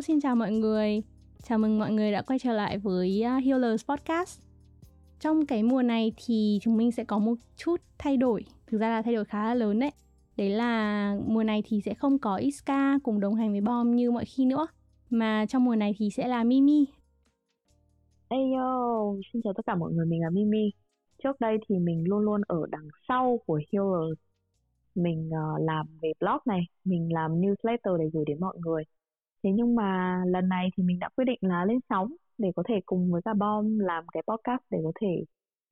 Hello, xin chào mọi người. Chào mừng mọi người đã quay trở lại với à, Healers Podcast. Trong cái mùa này thì chúng mình sẽ có một chút thay đổi, thực ra là thay đổi khá là lớn đấy. Đấy là mùa này thì sẽ không có Iska cùng đồng hành với Bom như mọi khi nữa, mà trong mùa này thì sẽ là Mimi. Hey xin chào tất cả mọi người, mình là Mimi. Trước đây thì mình luôn luôn ở đằng sau của Healers. Mình uh, làm về blog này, mình làm newsletter để gửi đến mọi người thế nhưng mà lần này thì mình đã quyết định là lên sóng để có thể cùng với cả bom làm cái podcast để có thể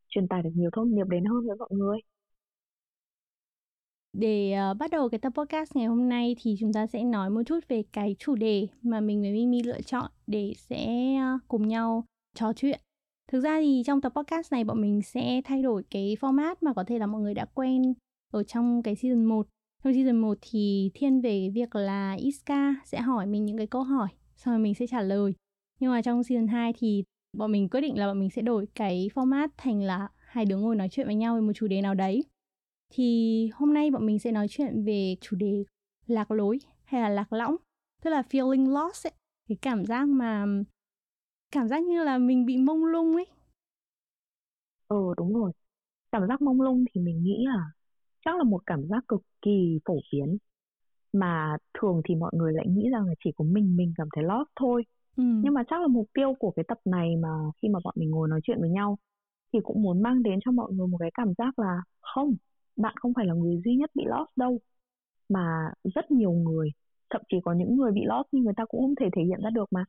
truyền tải được nhiều thông điệp đến hơn với mọi người để uh, bắt đầu cái tập podcast ngày hôm nay thì chúng ta sẽ nói một chút về cái chủ đề mà mình với Mimi lựa chọn để sẽ uh, cùng nhau trò chuyện. Thực ra thì trong tập podcast này bọn mình sẽ thay đổi cái format mà có thể là mọi người đã quen ở trong cái season 1 trong season 1 thì thiên về việc là Iska sẽ hỏi mình những cái câu hỏi, xong rồi mình sẽ trả lời. Nhưng mà trong season 2 thì bọn mình quyết định là bọn mình sẽ đổi cái format thành là hai đứa ngồi nói chuyện với nhau về một chủ đề nào đấy. Thì hôm nay bọn mình sẽ nói chuyện về chủ đề lạc lối hay là lạc lõng, tức là feeling lost ấy, cái cảm giác mà cảm giác như là mình bị mông lung ấy. Ừ đúng rồi. Cảm giác mông lung thì mình nghĩ là chắc là một cảm giác cực kỳ phổ biến. Mà thường thì mọi người lại nghĩ rằng là chỉ có mình mình cảm thấy lost thôi. Ừ. nhưng mà chắc là mục tiêu của cái tập này mà khi mà bọn mình ngồi nói chuyện với nhau thì cũng muốn mang đến cho mọi người một cái cảm giác là không bạn không phải là người duy nhất bị lost đâu. Mà rất nhiều người thậm chí có những người bị lost nhưng người ta cũng không thể thể hiện ra được mà.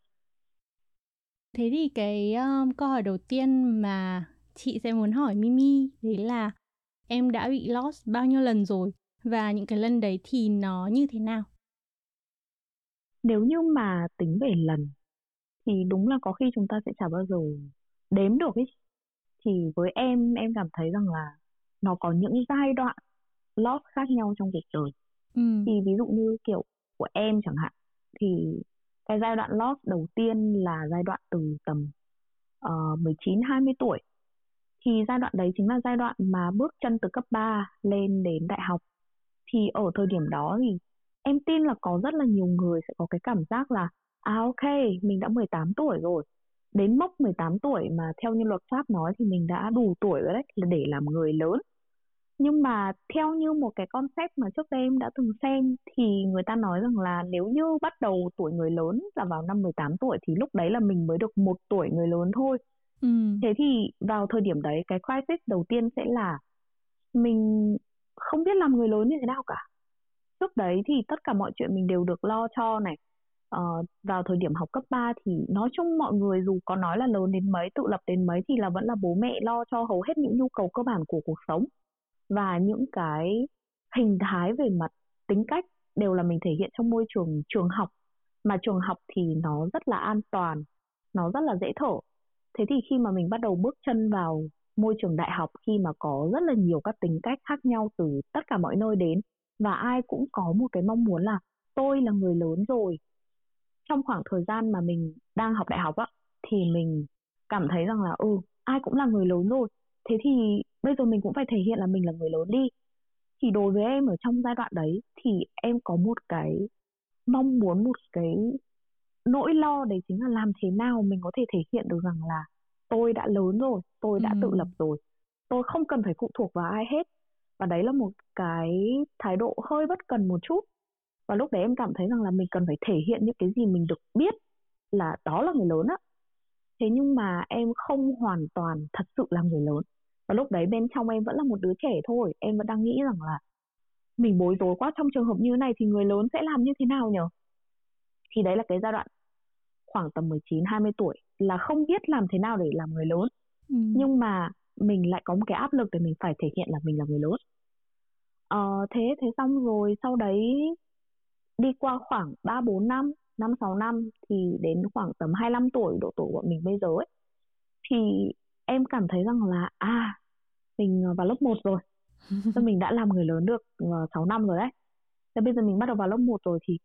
Thế thì cái um, câu hỏi đầu tiên mà chị sẽ muốn hỏi Mimi đấy là em đã bị lost bao nhiêu lần rồi và những cái lần đấy thì nó như thế nào? Nếu như mà tính về lần thì đúng là có khi chúng ta sẽ chả bao giờ đếm được ấy. Thì với em em cảm thấy rằng là nó có những giai đoạn lost khác nhau trong cuộc đời. Ừ. Thì ví dụ như kiểu của em chẳng hạn thì cái giai đoạn lost đầu tiên là giai đoạn từ tầm uh, 19 20 tuổi thì giai đoạn đấy chính là giai đoạn mà bước chân từ cấp 3 lên đến đại học. Thì ở thời điểm đó thì em tin là có rất là nhiều người sẽ có cái cảm giác là à ok, mình đã 18 tuổi rồi. Đến mốc 18 tuổi mà theo như luật pháp nói thì mình đã đủ tuổi rồi đấy, là để làm người lớn. Nhưng mà theo như một cái concept mà trước đây em đã từng xem thì người ta nói rằng là nếu như bắt đầu tuổi người lớn là vào năm 18 tuổi thì lúc đấy là mình mới được một tuổi người lớn thôi. Ừ. Thế thì vào thời điểm đấy cái crisis đầu tiên sẽ là mình không biết làm người lớn như thế nào cả. Trước đấy thì tất cả mọi chuyện mình đều được lo cho này. Ờ, vào thời điểm học cấp 3 thì nói chung mọi người dù có nói là lớn đến mấy, tự lập đến mấy thì là vẫn là bố mẹ lo cho hầu hết những nhu cầu cơ bản của cuộc sống. Và những cái hình thái về mặt tính cách đều là mình thể hiện trong môi trường trường học mà trường học thì nó rất là an toàn nó rất là dễ thở thế thì khi mà mình bắt đầu bước chân vào môi trường đại học, khi mà có rất là nhiều các tính cách khác nhau từ tất cả mọi nơi đến, và ai cũng có một cái mong muốn là tôi là người lớn rồi. Trong khoảng thời gian mà mình đang học đại học á, thì mình cảm thấy rằng là ừ ai cũng là người lớn rồi. Thế thì bây giờ mình cũng phải thể hiện là mình là người lớn đi. Thì đối với em ở trong giai đoạn đấy, thì em có một cái mong muốn, một cái nỗi lo đấy chính là làm thế nào mình có thể thể hiện được rằng là tôi đã lớn rồi tôi đã ừ. tự lập rồi. Tôi không cần phải phụ thuộc vào ai hết. Và đấy là một cái thái độ hơi bất cần một chút. Và lúc đấy em cảm thấy rằng là mình cần phải thể hiện những cái gì mình được biết là đó là người lớn á. Thế nhưng mà em không hoàn toàn thật sự là người lớn. Và lúc đấy bên trong em vẫn là một đứa trẻ thôi. Em vẫn đang nghĩ rằng là mình bối rối quá. Trong trường hợp như thế này thì người lớn sẽ làm như thế nào nhở? Thì đấy là cái giai đoạn khoảng tầm 19 20 tuổi là không biết làm thế nào để làm người lớn. Ừ. Nhưng mà mình lại có một cái áp lực để mình phải thể hiện là mình là người lớn. Ờ, thế thế xong rồi sau đấy đi qua khoảng 3 4 năm, 5 6 năm thì đến khoảng tầm 25 tuổi độ tuổi của mình bây giờ ấy thì em cảm thấy rằng là à mình vào lớp 1 rồi. Nên mình đã làm người lớn được 6 năm rồi đấy. Thế bây giờ mình bắt đầu vào lớp 1 rồi thì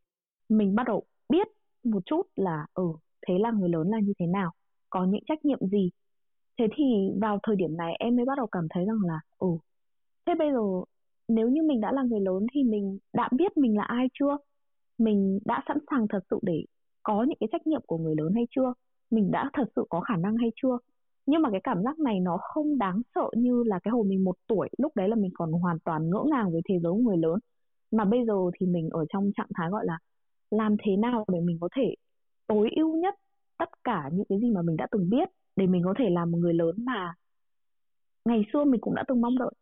mình bắt đầu biết một chút là ừ thế là người lớn là như thế nào? Có những trách nhiệm gì? Thế thì vào thời điểm này em mới bắt đầu cảm thấy rằng là ừ thế bây giờ nếu như mình đã là người lớn thì mình đã biết mình là ai chưa? Mình đã sẵn sàng thật sự để có những cái trách nhiệm của người lớn hay chưa? Mình đã thật sự có khả năng hay chưa? Nhưng mà cái cảm giác này nó không đáng sợ như là cái hồi mình một tuổi, lúc đấy là mình còn hoàn toàn ngỡ ngàng với thế giới của người lớn. Mà bây giờ thì mình ở trong trạng thái gọi là làm thế nào để mình có thể tối ưu nhất tất cả những cái gì mà mình đã từng biết để mình có thể làm một người lớn mà ngày xưa mình cũng đã từng mong đợi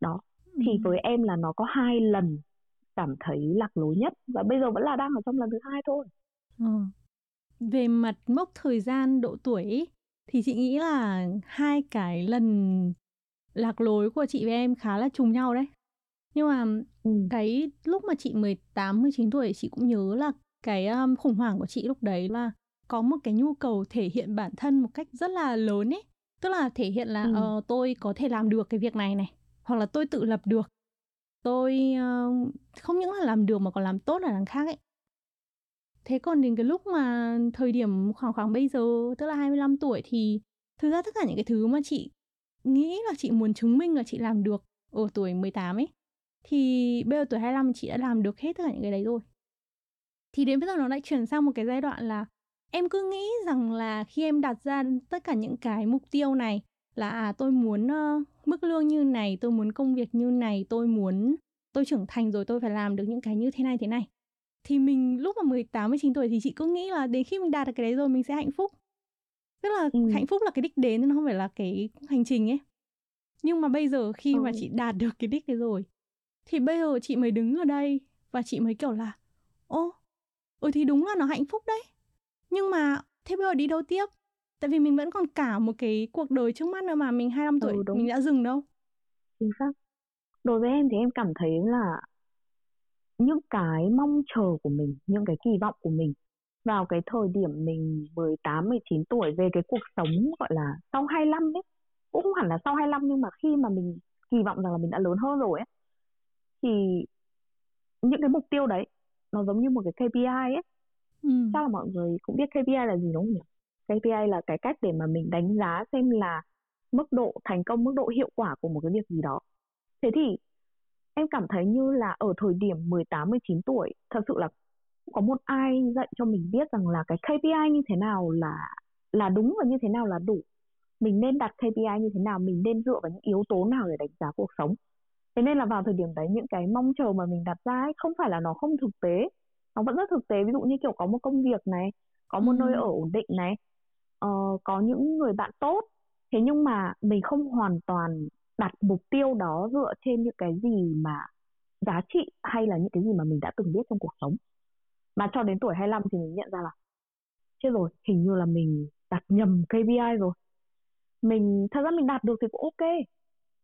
đó ừ. thì với em là nó có hai lần cảm thấy lạc lối nhất và bây giờ vẫn là đang ở trong lần thứ hai thôi ừ. về mặt mốc thời gian độ tuổi thì chị nghĩ là hai cái lần lạc lối của chị với em khá là trùng nhau đấy nhưng mà ừ. cái lúc mà chị 18 19 tuổi chị cũng nhớ là cái um, khủng hoảng của chị lúc đấy là có một cái nhu cầu thể hiện bản thân một cách rất là lớn ấy tức là thể hiện là ừ. uh, tôi có thể làm được cái việc này này hoặc là tôi tự lập được tôi uh, không những là làm được mà còn làm tốt là đằng khác ấy thế còn đến cái lúc mà thời điểm khoảng khoảng bây giờ tức là 25 tuổi thì thực ra tất cả những cái thứ mà chị nghĩ là chị muốn chứng minh là chị làm được ở tuổi 18 ấy thì bây giờ tuổi 25 chị đã làm được hết tất cả những cái đấy rồi thì đến bây giờ nó lại chuyển sang một cái giai đoạn là em cứ nghĩ rằng là khi em đặt ra tất cả những cái mục tiêu này là à tôi muốn uh, mức lương như này tôi muốn công việc như này tôi muốn tôi trưởng thành rồi tôi phải làm được những cái như thế này thế này thì mình lúc mà 18 19 tuổi thì chị cứ nghĩ là đến khi mình đạt được cái đấy rồi mình sẽ hạnh phúc tức là ừ. hạnh phúc là cái đích đến nó không phải là cái hành trình ấy nhưng mà bây giờ khi ừ. mà chị đạt được cái đích đấy rồi thì bây giờ chị mới đứng ở đây và chị mới kiểu là ô ừ thì đúng là nó hạnh phúc đấy. Nhưng mà thế bây giờ đi đâu tiếp? Tại vì mình vẫn còn cả một cái cuộc đời trước mắt nữa mà mình 25 ừ, tuổi ừ, đúng. mình đã dừng đâu. Chính xác. Đối với em thì em cảm thấy là những cái mong chờ của mình những cái kỳ vọng của mình vào cái thời điểm mình 18, 19 tuổi về cái cuộc sống gọi là sau 25 ấy cũng không hẳn là sau 25 nhưng mà khi mà mình kỳ vọng rằng là mình đã lớn hơn rồi ấy thì những cái mục tiêu đấy nó giống như một cái KPI ấy. Ừ. chắc là mọi người cũng biết KPI là gì đúng không nhỉ? KPI là cái cách để mà mình đánh giá xem là mức độ thành công mức độ hiệu quả của một cái việc gì đó. Thế thì em cảm thấy như là ở thời điểm 18 19 tuổi thật sự là không có một ai dạy cho mình biết rằng là cái KPI như thế nào là là đúng và như thế nào là đủ. Mình nên đặt KPI như thế nào mình nên dựa vào những yếu tố nào để đánh giá cuộc sống thế nên là vào thời điểm đấy những cái mong chờ mà mình đặt ra ấy, không phải là nó không thực tế. Nó vẫn rất thực tế. Ví dụ như kiểu có một công việc này có một ừ. nơi ở ổn định này uh, có những người bạn tốt. Thế nhưng mà mình không hoàn toàn đặt mục tiêu đó dựa trên những cái gì mà giá trị hay là những cái gì mà mình đã từng biết trong cuộc sống. Mà cho đến tuổi 25 thì mình nhận ra là chết rồi hình như là mình đặt nhầm KPI rồi. Mình thật ra mình đạt được thì cũng ok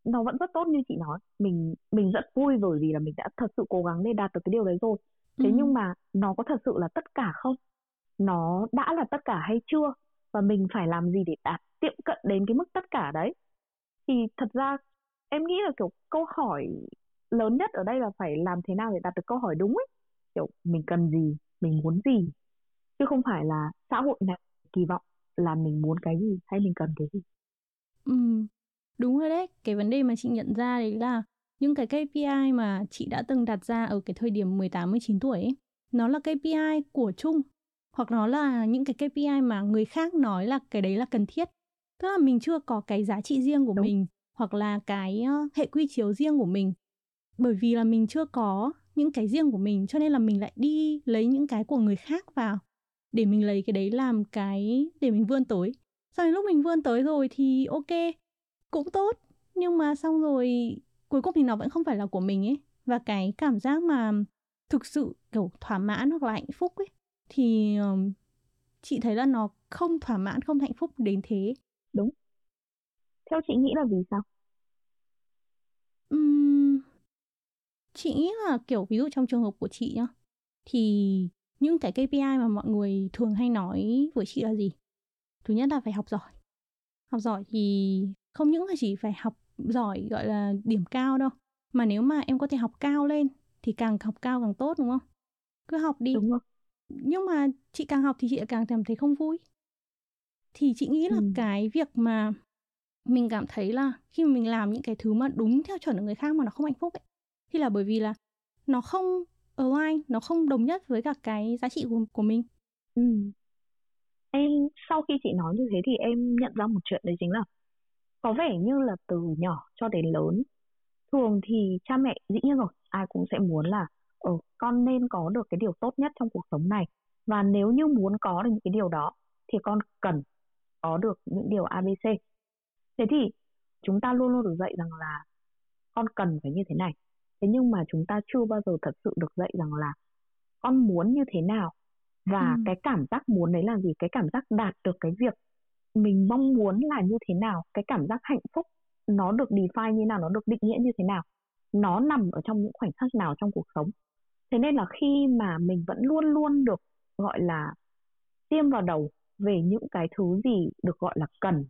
nó vẫn rất tốt như chị nói. Mình mình rất vui bởi vì là mình đã thật sự cố gắng để đạt được cái điều đấy rồi. Thế ừ. nhưng mà nó có thật sự là tất cả không? Nó đã là tất cả hay chưa? Và mình phải làm gì để đạt tiệm cận đến cái mức tất cả đấy? Thì thật ra em nghĩ là kiểu câu hỏi lớn nhất ở đây là phải làm thế nào để đạt được câu hỏi đúng ấy. Kiểu mình cần gì? Mình muốn gì? Chứ không phải là xã hội này kỳ vọng là mình muốn cái gì hay mình cần cái gì. Ừ đúng rồi đấy cái vấn đề mà chị nhận ra đấy là những cái KPI mà chị đã từng đặt ra ở cái thời điểm 18 19 tuổi ấy, nó là KPI của chung hoặc nó là những cái KPI mà người khác nói là cái đấy là cần thiết. Tức là mình chưa có cái giá trị riêng của Đúng. mình hoặc là cái hệ quy chiếu riêng của mình. Bởi vì là mình chưa có những cái riêng của mình cho nên là mình lại đi lấy những cái của người khác vào để mình lấy cái đấy làm cái để mình vươn tới. Sau đến lúc mình vươn tới rồi thì ok, cũng tốt, nhưng mà xong rồi cuối cùng thì nó vẫn không phải là của mình ấy. Và cái cảm giác mà thực sự kiểu thỏa mãn hoặc là hạnh phúc ấy thì um, chị thấy là nó không thỏa mãn không hạnh phúc đến thế. Đúng. Theo chị nghĩ là vì sao? Uhm, chị nghĩ là kiểu ví dụ trong trường hợp của chị nhá thì những cái KPI mà mọi người thường hay nói với chị là gì? Thứ nhất là phải học giỏi. Học giỏi thì không những là chỉ phải học giỏi gọi là điểm cao đâu mà nếu mà em có thể học cao lên thì càng học cao càng tốt đúng không? Cứ học đi. Đúng rồi. Nhưng mà chị càng học thì chị càng cảm thấy không vui. Thì chị nghĩ là ừ. cái việc mà mình cảm thấy là khi mà mình làm những cái thứ mà đúng theo chuẩn của người khác mà nó không hạnh phúc ấy thì là bởi vì là nó không align nó không đồng nhất với cả cái giá trị của, của mình. Ừ. Em sau khi chị nói như thế thì em nhận ra một chuyện đấy chính là có vẻ như là từ nhỏ cho đến lớn thường thì cha mẹ dĩ nhiên rồi ai cũng sẽ muốn là ờ, con nên có được cái điều tốt nhất trong cuộc sống này. Và nếu như muốn có được những cái điều đó thì con cần có được những điều ABC thế thì chúng ta luôn luôn được dạy rằng là con cần phải như thế này. Thế nhưng mà chúng ta chưa bao giờ thật sự được dạy rằng là con muốn như thế nào và ừ. cái cảm giác muốn đấy là gì? Cái cảm giác đạt được cái việc mình mong muốn là như thế nào? Cái cảm giác hạnh phúc nó được define như nào? Nó được định nghĩa như thế nào? Nó nằm ở trong những khoảnh khắc nào trong cuộc sống? Thế nên là khi mà mình vẫn luôn luôn được, gọi là, tiêm vào đầu về những cái thứ gì được gọi là cần,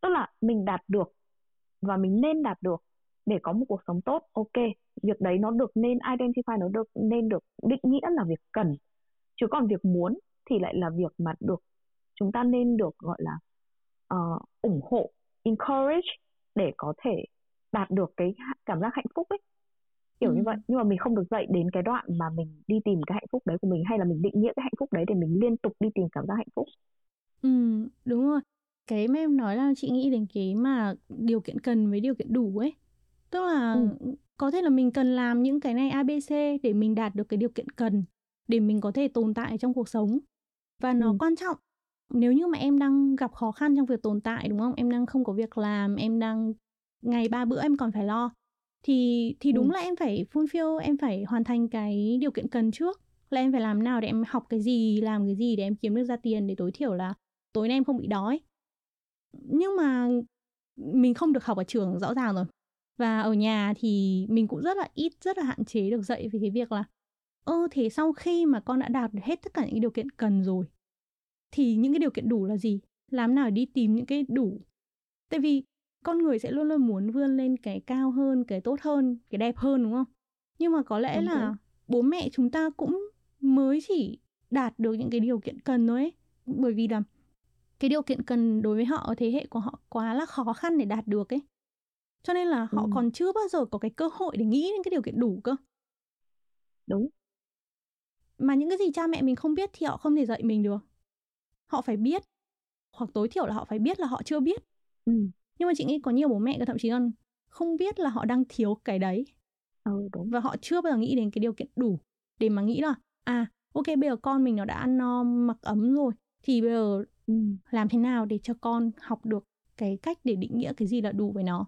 tức là mình đạt được và mình nên đạt được để có một cuộc sống tốt, ok, việc đấy nó được nên identify, nó được, nên được định nghĩa là việc cần. Chứ còn việc muốn thì lại là việc mà được, chúng ta nên được, gọi là uh, ủng hộ encourage để có thể đạt được cái cảm giác hạnh phúc ấy kiểu ừ. như vậy nhưng mà mình không được dạy đến cái đoạn mà mình đi tìm cái hạnh phúc đấy của mình hay là mình định nghĩa cái hạnh phúc đấy để mình liên tục đi tìm cảm giác hạnh phúc ừ đúng rồi cái mà em nói là chị nghĩ đến cái mà điều kiện cần với điều kiện đủ ấy tức là ừ. có thể là mình cần làm những cái này abc để mình đạt được cái điều kiện cần để mình có thể tồn tại trong cuộc sống và nó ừ. quan trọng nếu như mà em đang gặp khó khăn trong việc tồn tại đúng không? Em đang không có việc làm em đang ngày ba bữa em còn phải lo. Thì thì đúng ừ. là em phải fulfill em phải hoàn thành cái điều kiện cần trước. Là em phải làm nào để em học cái gì làm cái gì để em kiếm được ra tiền để tối thiểu là tối nay em không bị đói. Nhưng mà mình không được học ở trường rõ ràng rồi. Và ở nhà thì mình cũng rất là ít rất là hạn chế được dạy về cái việc là ơ thế sau khi mà con đã đạt được hết tất cả những điều kiện cần rồi thì những cái điều kiện đủ là gì? Làm nào để đi tìm những cái đủ? Tại vì con người sẽ luôn luôn muốn vươn lên cái cao hơn cái tốt hơn cái đẹp hơn đúng không? Nhưng mà có lẽ đúng là thế. bố mẹ chúng ta cũng mới chỉ đạt được những cái điều kiện cần thôi ấy. Bởi vì là cái điều kiện cần đối với họ ở thế hệ của họ quá là khó khăn để đạt được ấy. Cho nên là họ ừ. còn chưa bao giờ có cái cơ hội để nghĩ đến cái điều kiện đủ cơ. Đúng. Mà những cái gì cha mẹ mình không biết thì họ không thể dạy mình được họ phải biết hoặc tối thiểu là họ phải biết là họ chưa biết ừ. nhưng mà chị nghĩ có nhiều bố mẹ thậm chí còn không biết là họ đang thiếu cái đấy ừ, đúng. và họ chưa bao giờ nghĩ đến cái điều kiện đủ để mà nghĩ là à ok bây giờ con mình nó đã ăn no mặc ấm rồi thì bây giờ ừ. làm thế nào để cho con học được cái cách để định nghĩa cái gì là đủ với nó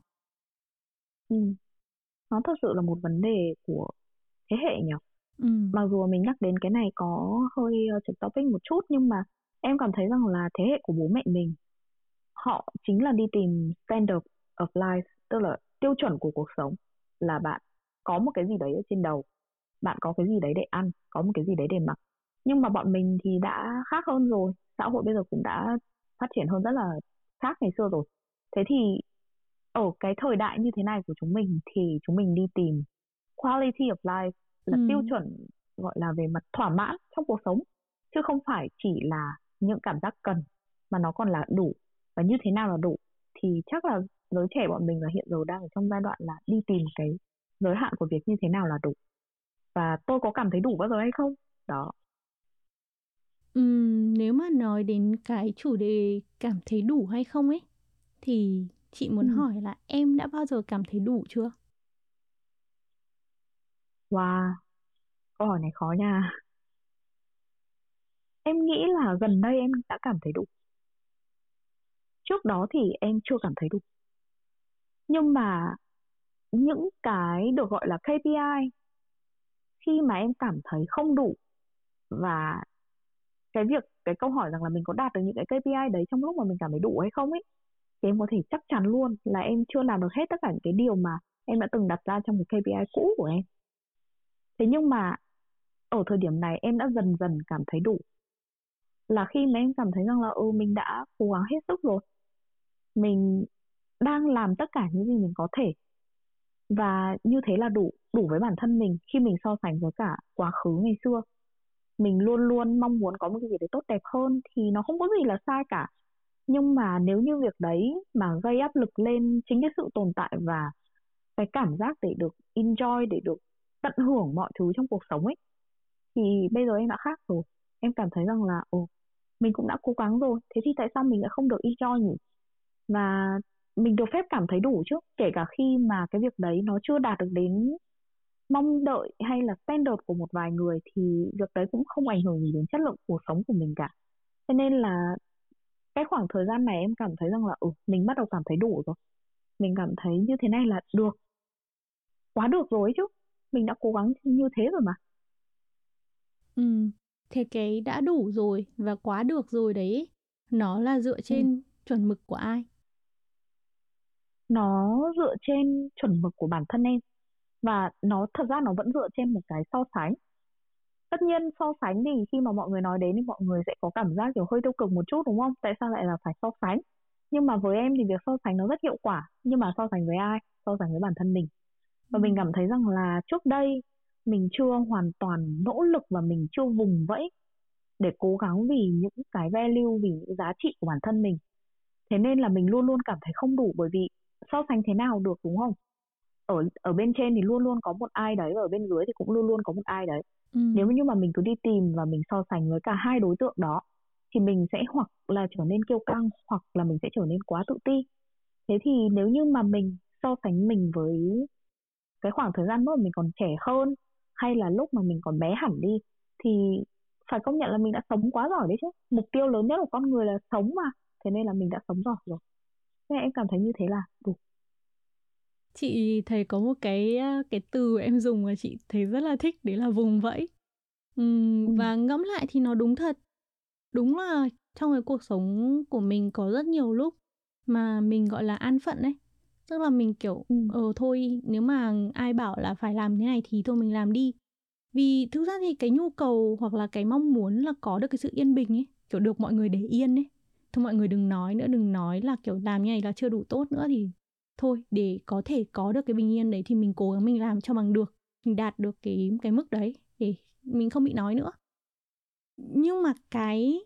ừ. nó thật sự là một vấn đề của thế hệ nhỉ ừ. mặc dù mình nhắc đến cái này có hơi uh, topic một chút nhưng mà em cảm thấy rằng là thế hệ của bố mẹ mình họ chính là đi tìm standard of life tức là tiêu chuẩn của cuộc sống là bạn có một cái gì đấy ở trên đầu bạn có cái gì đấy để ăn có một cái gì đấy để mặc nhưng mà bọn mình thì đã khác hơn rồi xã hội bây giờ cũng đã phát triển hơn rất là khác ngày xưa rồi thế thì ở cái thời đại như thế này của chúng mình thì chúng mình đi tìm quality of life là ừ. tiêu chuẩn gọi là về mặt thỏa mãn trong cuộc sống chứ không phải chỉ là những cảm giác cần mà nó còn là đủ và như thế nào là đủ thì chắc là giới trẻ bọn mình là hiện giờ đang ở trong giai đoạn là đi tìm cái giới hạn của việc như thế nào là đủ. Và tôi có cảm thấy đủ bao giờ hay không? Đó. Uhm, nếu mà nói đến cái chủ đề cảm thấy đủ hay không ấy thì chị muốn ừ. hỏi là em đã bao giờ cảm thấy đủ chưa? Wow. Câu hỏi này khó nha em nghĩ là gần đây em đã cảm thấy đủ. Trước đó thì em chưa cảm thấy đủ. Nhưng mà những cái được gọi là KPI khi mà em cảm thấy không đủ và cái việc, cái câu hỏi rằng là mình có đạt được những cái KPI đấy trong lúc mà mình cảm thấy đủ hay không ấy, thì em có thể chắc chắn luôn là em chưa làm được hết tất cả những cái điều mà em đã từng đặt ra trong cái KPI cũ của em. Thế nhưng mà ở thời điểm này em đã dần dần cảm thấy đủ là khi mà em cảm thấy rằng là ừ mình đã cố gắng hết sức rồi. Mình đang làm tất cả những gì mình có thể. Và như thế là đủ đủ với bản thân mình khi mình so sánh với cả quá khứ ngày xưa. Mình luôn luôn mong muốn có một cái gì đấy tốt đẹp hơn thì nó không có gì là sai cả. Nhưng mà nếu như việc đấy mà gây áp lực lên chính cái sự tồn tại và cái cảm giác để được enjoy, để được tận hưởng mọi thứ trong cuộc sống ấy, thì bây giờ em đã khác rồi. Em cảm thấy rằng là, ồ mình cũng đã cố gắng rồi. Thế thì tại sao mình lại không được enjoy nhỉ? Và mình được phép cảm thấy đủ chứ. Kể cả khi mà cái việc đấy nó chưa đạt được đến mong đợi hay là standard của một vài người thì việc đấy cũng không ảnh hưởng gì đến chất lượng cuộc sống của mình cả. Cho nên là cái khoảng thời gian này em cảm thấy rằng là ừ mình bắt đầu cảm thấy đủ rồi. Mình cảm thấy như thế này là được. Quá được rồi chứ. Mình đã cố gắng như thế rồi mà. Ừ thế cái đã đủ rồi và quá được rồi đấy. Nó là dựa ừ. trên ừ. chuẩn mực của ai? Nó dựa trên chuẩn mực của bản thân em. Và nó thật ra nó vẫn dựa trên một cái so sánh. Tất nhiên so sánh thì khi mà mọi người nói đến thì mọi người sẽ có cảm giác kiểu hơi tiêu cực một chút đúng không? Tại sao lại là phải so sánh? Nhưng mà với em thì việc so sánh nó rất hiệu quả. Nhưng mà so sánh với ai? So sánh với bản thân mình. Và mình cảm thấy rằng là trước đây mình chưa hoàn toàn nỗ lực và mình chưa vùng vẫy để cố gắng vì những cái value vì những giá trị của bản thân mình. Thế nên là mình luôn luôn cảm thấy không đủ bởi vì so sánh thế nào được đúng không? Ở ở bên trên thì luôn luôn có một ai đấy và ở bên dưới thì cũng luôn luôn có một ai đấy. Ừ. nếu như mà mình cứ đi tìm và mình so sánh với cả hai đối tượng đó thì mình sẽ hoặc là trở nên kiêu căng hoặc là mình sẽ trở nên quá tự ti. Thế thì nếu như mà mình so sánh mình với cái khoảng thời gian lúc mà mình còn trẻ hơn hay là lúc mà mình còn bé hẳn đi thì phải công nhận là mình đã sống quá giỏi đấy chứ. Mục tiêu lớn nhất của con người là sống mà thế nên là mình đã sống giỏi rồi. Nên em cảm thấy như thế là đủ. Chị thấy có một cái cái từ em dùng mà chị thấy rất là thích đấy là vùng vẫy. Uhm, ừ. và ngẫm lại thì nó đúng thật. Đúng là trong cái cuộc sống của mình có rất nhiều lúc mà mình gọi là an phận đấy tức là mình kiểu ừ. ờ thôi nếu mà ai bảo là phải làm thế này thì thôi mình làm đi. Vì thực ra thì cái nhu cầu hoặc là cái mong muốn là có được cái sự yên bình ấy kiểu được mọi người để yên ấy. Thôi mọi người đừng nói nữa đừng nói là kiểu làm như này là chưa đủ tốt nữa thì thôi để có thể có được cái bình yên đấy thì mình cố gắng mình làm cho bằng được mình đạt được cái cái mức đấy để mình không bị nói nữa. Nhưng mà cái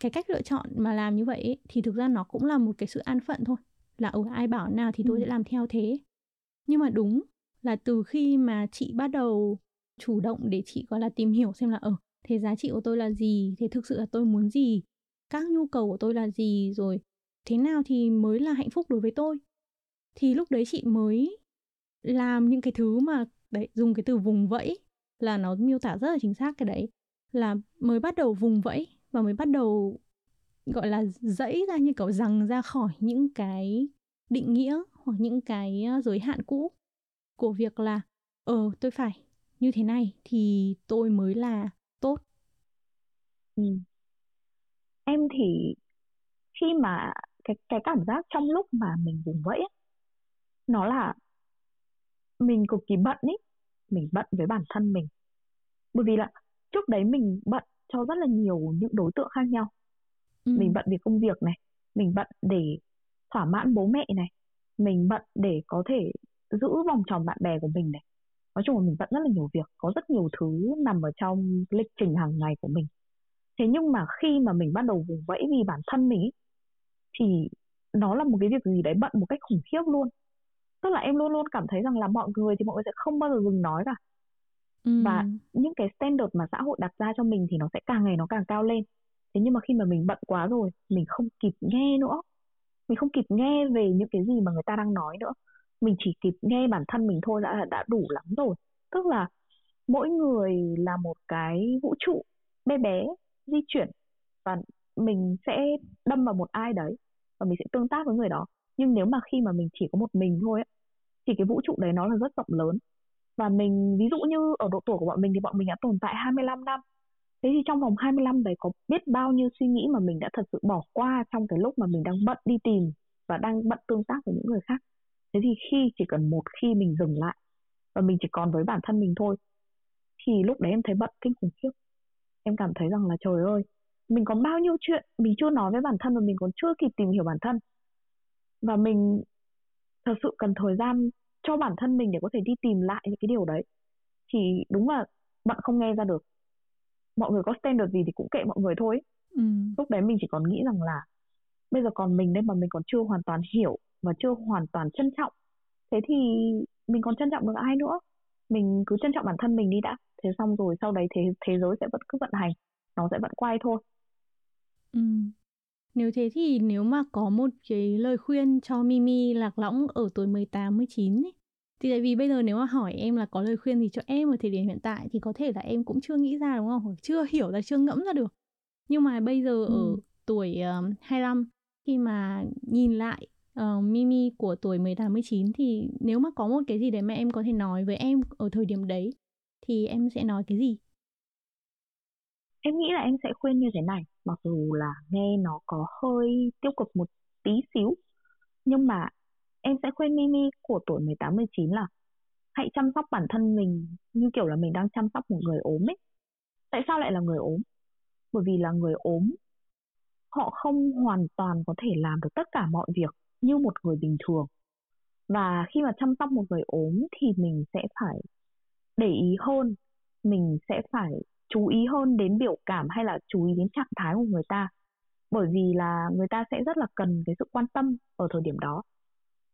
cái cách lựa chọn mà làm như vậy ấy, thì thực ra nó cũng là một cái sự an phận thôi là ở ai bảo nào thì tôi ừ. sẽ làm theo thế nhưng mà đúng là từ khi mà chị bắt đầu chủ động để chị gọi là tìm hiểu xem là ở ờ, thế giá trị của tôi là gì thế thực sự là tôi muốn gì các nhu cầu của tôi là gì rồi thế nào thì mới là hạnh phúc đối với tôi thì lúc đấy chị mới làm những cái thứ mà đấy dùng cái từ vùng vẫy là nó miêu tả rất là chính xác cái đấy là mới bắt đầu vùng vẫy và mới bắt đầu gọi là dẫy ra như kiểu rằng ra khỏi những cái định nghĩa hoặc những cái ờ, giới hạn cũ của việc là ờ tôi phải như thế này thì tôi mới là tốt. Ừ. em thì khi mà cái cái cảm giác trong lúc mà mình vùng vẫy nó là mình cực kỳ bận ý, mình bận với bản thân mình. Bởi vì là trước đấy mình bận cho rất là nhiều những đối tượng khác nhau ừ. mình bận vì công việc này mình bận để thỏa mãn bố mẹ này mình bận để có thể giữ vòng tròn bạn bè của mình này. Nói chung là mình bận rất là nhiều việc có rất nhiều thứ nằm ở trong lịch trình hàng ngày của mình. Thế nhưng mà khi mà mình bắt đầu vùng vẫy vì bản thân mình ý, thì nó là một cái việc gì đấy bận một cách khủng khiếp luôn. Tức là em luôn luôn cảm thấy rằng là mọi người thì mọi người sẽ không bao giờ dừng nói cả. Ừ. và những cái standard mà xã hội đặt ra cho mình thì nó sẽ càng ngày nó càng cao lên thế nhưng mà khi mà mình bận quá rồi mình không kịp nghe nữa. Mình không kịp nghe về những cái gì mà người ta đang nói nữa. Mình chỉ kịp nghe bản thân mình thôi đã đã đủ lắm rồi. Tức là mỗi người là một cái vũ trụ bé bé di chuyển và mình sẽ đâm vào một ai đấy và mình sẽ tương tác với người đó. Nhưng nếu mà khi mà mình chỉ có một mình thôi ấy, thì cái vũ trụ đấy nó là rất rộng lớn. Và mình ví dụ như ở độ tuổi của bọn mình thì bọn mình đã tồn tại 25 năm thế thì trong vòng 25 đấy có biết bao nhiêu suy nghĩ mà mình đã thật sự bỏ qua trong cái lúc mà mình đang bận đi tìm và đang bận tương tác với những người khác? Thế thì khi, chỉ cần một khi mình dừng lại và mình chỉ còn với bản thân mình thôi, thì lúc đấy em thấy bận kinh khủng khiếp. Em cảm thấy rằng là, trời ơi, mình có bao nhiêu chuyện mình chưa nói với bản thân và mình còn chưa kịp tìm hiểu bản thân. Và mình thật sự cần thời gian cho bản thân mình để có thể đi tìm lại những cái điều đấy. Thì đúng là bạn không nghe ra được mọi người có standard gì thì cũng kệ mọi người thôi. Ừ. lúc đấy mình chỉ còn nghĩ rằng là bây giờ còn mình đây mà mình còn chưa hoàn toàn hiểu và chưa hoàn toàn trân trọng. Thế thì mình còn trân trọng được ai nữa? Mình cứ trân trọng bản thân mình đi đã. Thế xong rồi sau đấy thế thế giới sẽ vẫn cứ vận hành. Nó sẽ vẫn quay thôi. Ừ. Nếu thế thì nếu mà có một cái lời khuyên cho Mimi lạc lõng ở tuổi 18, 19 ấy, thì tại vì bây giờ nếu mà hỏi em là có lời khuyên gì cho em ở thời điểm hiện tại thì có thể là em cũng chưa nghĩ ra đúng không? Hoặc chưa hiểu ra, chưa ngẫm ra được. Nhưng mà bây giờ ừ. ở tuổi um, 25 khi mà nhìn lại uh, Mimi của tuổi 18 19 thì nếu mà có một cái gì đấy mà em có thể nói với em ở thời điểm đấy thì em sẽ nói cái gì? Em nghĩ là em sẽ khuyên như thế này, mặc dù là nghe nó có hơi tiêu cực một tí xíu, nhưng mà em sẽ khuyên Mimi của tuổi 18 19 là hãy chăm sóc bản thân mình như kiểu là mình đang chăm sóc một người ốm ấy. Tại sao lại là người ốm? Bởi vì là người ốm, họ không hoàn toàn có thể làm được tất cả mọi việc như một người bình thường và khi mà chăm sóc một người ốm thì mình sẽ phải để ý hơn, mình sẽ phải chú ý hơn đến biểu cảm hay là chú ý đến trạng thái của người ta bởi vì là người ta sẽ rất là cần cái sự quan tâm ở thời điểm đó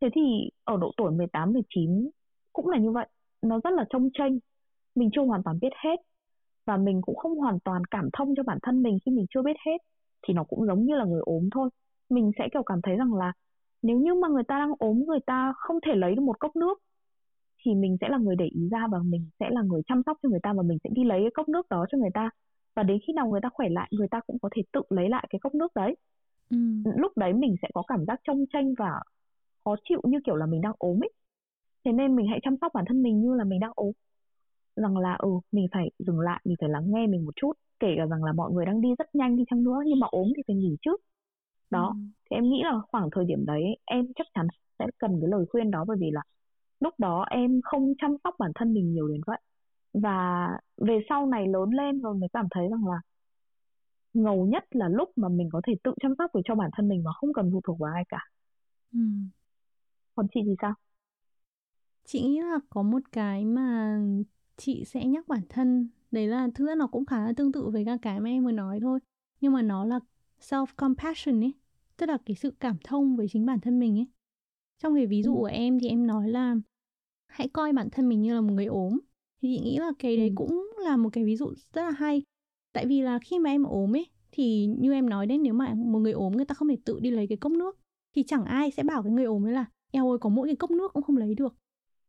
thế thì ở độ tuổi 18 19 cũng là như vậy. Nó rất là trông tranh mình chưa hoàn toàn biết hết. Và mình cũng không hoàn toàn cảm thông cho bản thân mình khi mình chưa biết hết. Thì nó cũng giống như là người ốm thôi. Mình sẽ kiểu cảm thấy rằng là nếu như mà người ta đang ốm người ta không thể lấy được một cốc nước thì mình sẽ là người để ý ra và mình sẽ là người chăm sóc cho người ta và mình sẽ đi lấy cái cốc nước đó cho người ta. Và đến khi nào người ta khỏe lại người ta cũng có thể tự lấy lại cái cốc nước đấy. Ừ. lúc đấy mình sẽ có cảm giác trông tranh và khó chịu như kiểu là mình đang ốm ấy. Thế nên mình hãy chăm sóc bản thân mình như là mình đang ốm. Rằng là ừ mình phải dừng lại mình phải lắng nghe mình một chút kể cả rằng là mọi người đang đi rất nhanh đi chăng nữa nhưng mà ốm thì phải nghỉ trước đó ừ. thì em nghĩ là khoảng thời điểm đấy em chắc chắn sẽ cần cái lời khuyên đó bởi vì là lúc đó em không chăm sóc bản thân mình nhiều đến vậy. Và về sau này lớn lên rồi mới cảm thấy rằng là ngầu nhất là lúc mà mình có thể tự chăm sóc được cho bản thân mình mà không cần phụ thuộc vào ai cả. Ừ. còn chị thì sao? Chị nghĩ là có một cái mà chị sẽ nhắc bản thân. Đấy là ra nó cũng khá là tương tự với các cái mà em vừa nói thôi. Nhưng mà nó là self compassion ấy tức là cái sự cảm thông với chính bản thân mình ấy. Trong cái ví dụ ừ. của em thì em nói là hãy coi bản thân mình như là một người ốm. Thì chị nghĩ là cái đấy ừ. cũng là một cái ví dụ rất là hay. Tại vì là khi mà em ốm ấy thì như em nói đấy nếu mà một người ốm người ta không thể tự đi lấy cái cốc nước thì chẳng ai sẽ bảo cái người ốm ấy là eo ơi có mỗi cái cốc nước cũng không lấy được.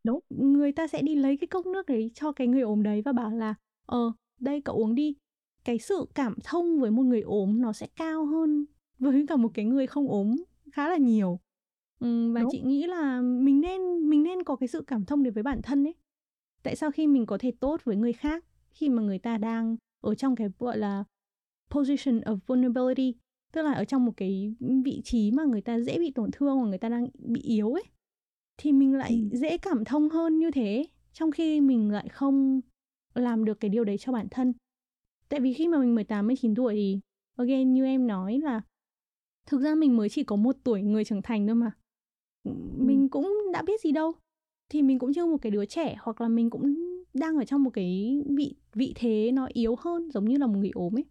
Đúng. Người ta sẽ đi lấy cái cốc nước đấy cho cái người ốm đấy và bảo là ờ đây cậu uống đi. Cái sự cảm thông với một người ốm nó sẽ cao hơn với cả một cái người không ốm khá là nhiều. Ừ, và Đúng. chị nghĩ là mình nên mình nên có cái sự cảm thông đối với bản thân ấy. Tại sao khi mình có thể tốt với người khác khi mà người ta đang ở trong cái gọi là position of vulnerability tức là ở trong một cái vị trí mà người ta dễ bị tổn thương hoặc người ta đang bị yếu ấy thì mình lại ừ. dễ cảm thông hơn như thế trong khi mình lại không làm được cái điều đấy cho bản thân. Tại vì khi mà mình 18 19 tuổi thì again như em nói là thực ra mình mới chỉ có một tuổi người trưởng thành thôi mà. Mình cũng đã biết gì đâu. Thì mình cũng chưa một cái đứa trẻ hoặc là mình cũng đang ở trong một cái vị vị thế nó yếu hơn giống như là một người ốm ấy.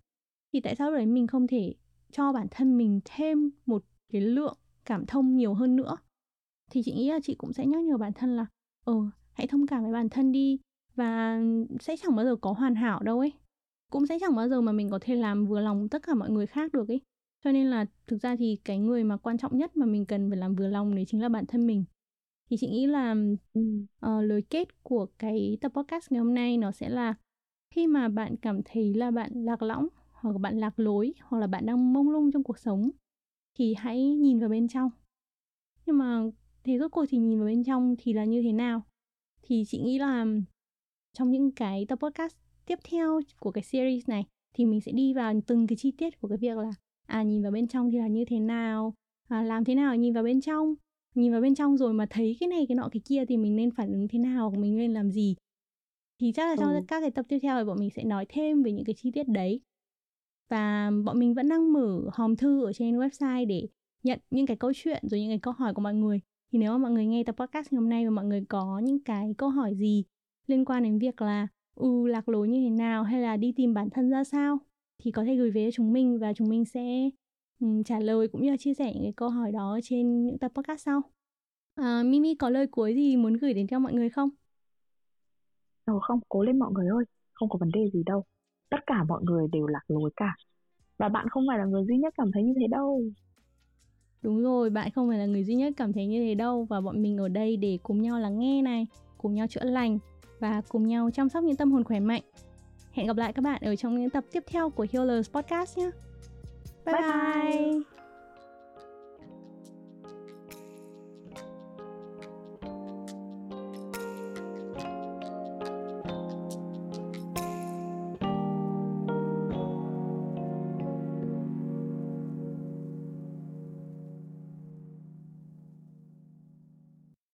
Thì tại sao đấy mình không thể cho bản thân mình thêm một cái lượng cảm thông nhiều hơn nữa. Thì chị nghĩ là chị cũng sẽ nhắc nhở bản thân là ờ hãy thông cảm với bản thân đi và sẽ chẳng bao giờ có hoàn hảo đâu ấy. Cũng sẽ chẳng bao giờ mà mình có thể làm vừa lòng tất cả mọi người khác được ấy. Cho nên là thực ra thì cái người mà quan trọng nhất mà mình cần phải làm vừa lòng đấy chính là bản thân mình. Thì chị nghĩ là uh, lời kết của cái tập podcast ngày hôm nay nó sẽ là khi mà bạn cảm thấy là bạn lạc lõng hoặc bạn lạc lối hoặc là bạn đang mông lung trong cuộc sống thì hãy nhìn vào bên trong. Nhưng mà thế rốt cuộc thì nhìn vào bên trong thì là như thế nào? Thì chị nghĩ là trong những cái tập podcast tiếp theo của cái series này thì mình sẽ đi vào từng cái chi tiết của cái việc là à nhìn vào bên trong thì là như thế nào? À, làm thế nào nhìn vào bên trong? Nhìn vào bên trong rồi mà thấy cái này cái nọ cái kia thì mình nên phản ứng thế nào? Mình nên làm gì? Thì chắc là trong ừ. các cái tập tiếp theo thì bọn mình sẽ nói thêm về những cái chi tiết đấy và bọn mình vẫn đang mở hòm thư ở trên website để nhận những cái câu chuyện rồi những cái câu hỏi của mọi người thì nếu mà mọi người nghe tập podcast ngày hôm nay và mọi người có những cái câu hỏi gì liên quan đến việc là ừ lạc lối như thế nào hay là đi tìm bản thân ra sao thì có thể gửi về cho chúng mình và chúng mình sẽ um, trả lời cũng như là chia sẻ những cái câu hỏi đó trên những tập podcast sau. À, Mimi có lời cuối gì muốn gửi đến cho mọi người không? Ờ, không, cố lên mọi người ơi, không có vấn đề gì đâu. Tất cả mọi người đều lạc lối cả. và bạn không phải là người duy nhất cảm thấy như thế đâu Đúng rồi, bạn không phải là người duy nhất cảm thấy như thế đâu và bọn mình ở đây để cùng nhau lắng nghe này, cùng nhau chữa lành và cùng nhau chăm sóc những tâm hồn khỏe mạnh. Hẹn gặp lại các bạn ở trong những tập tiếp theo của Healers Podcast nhé. bye. bye. bye.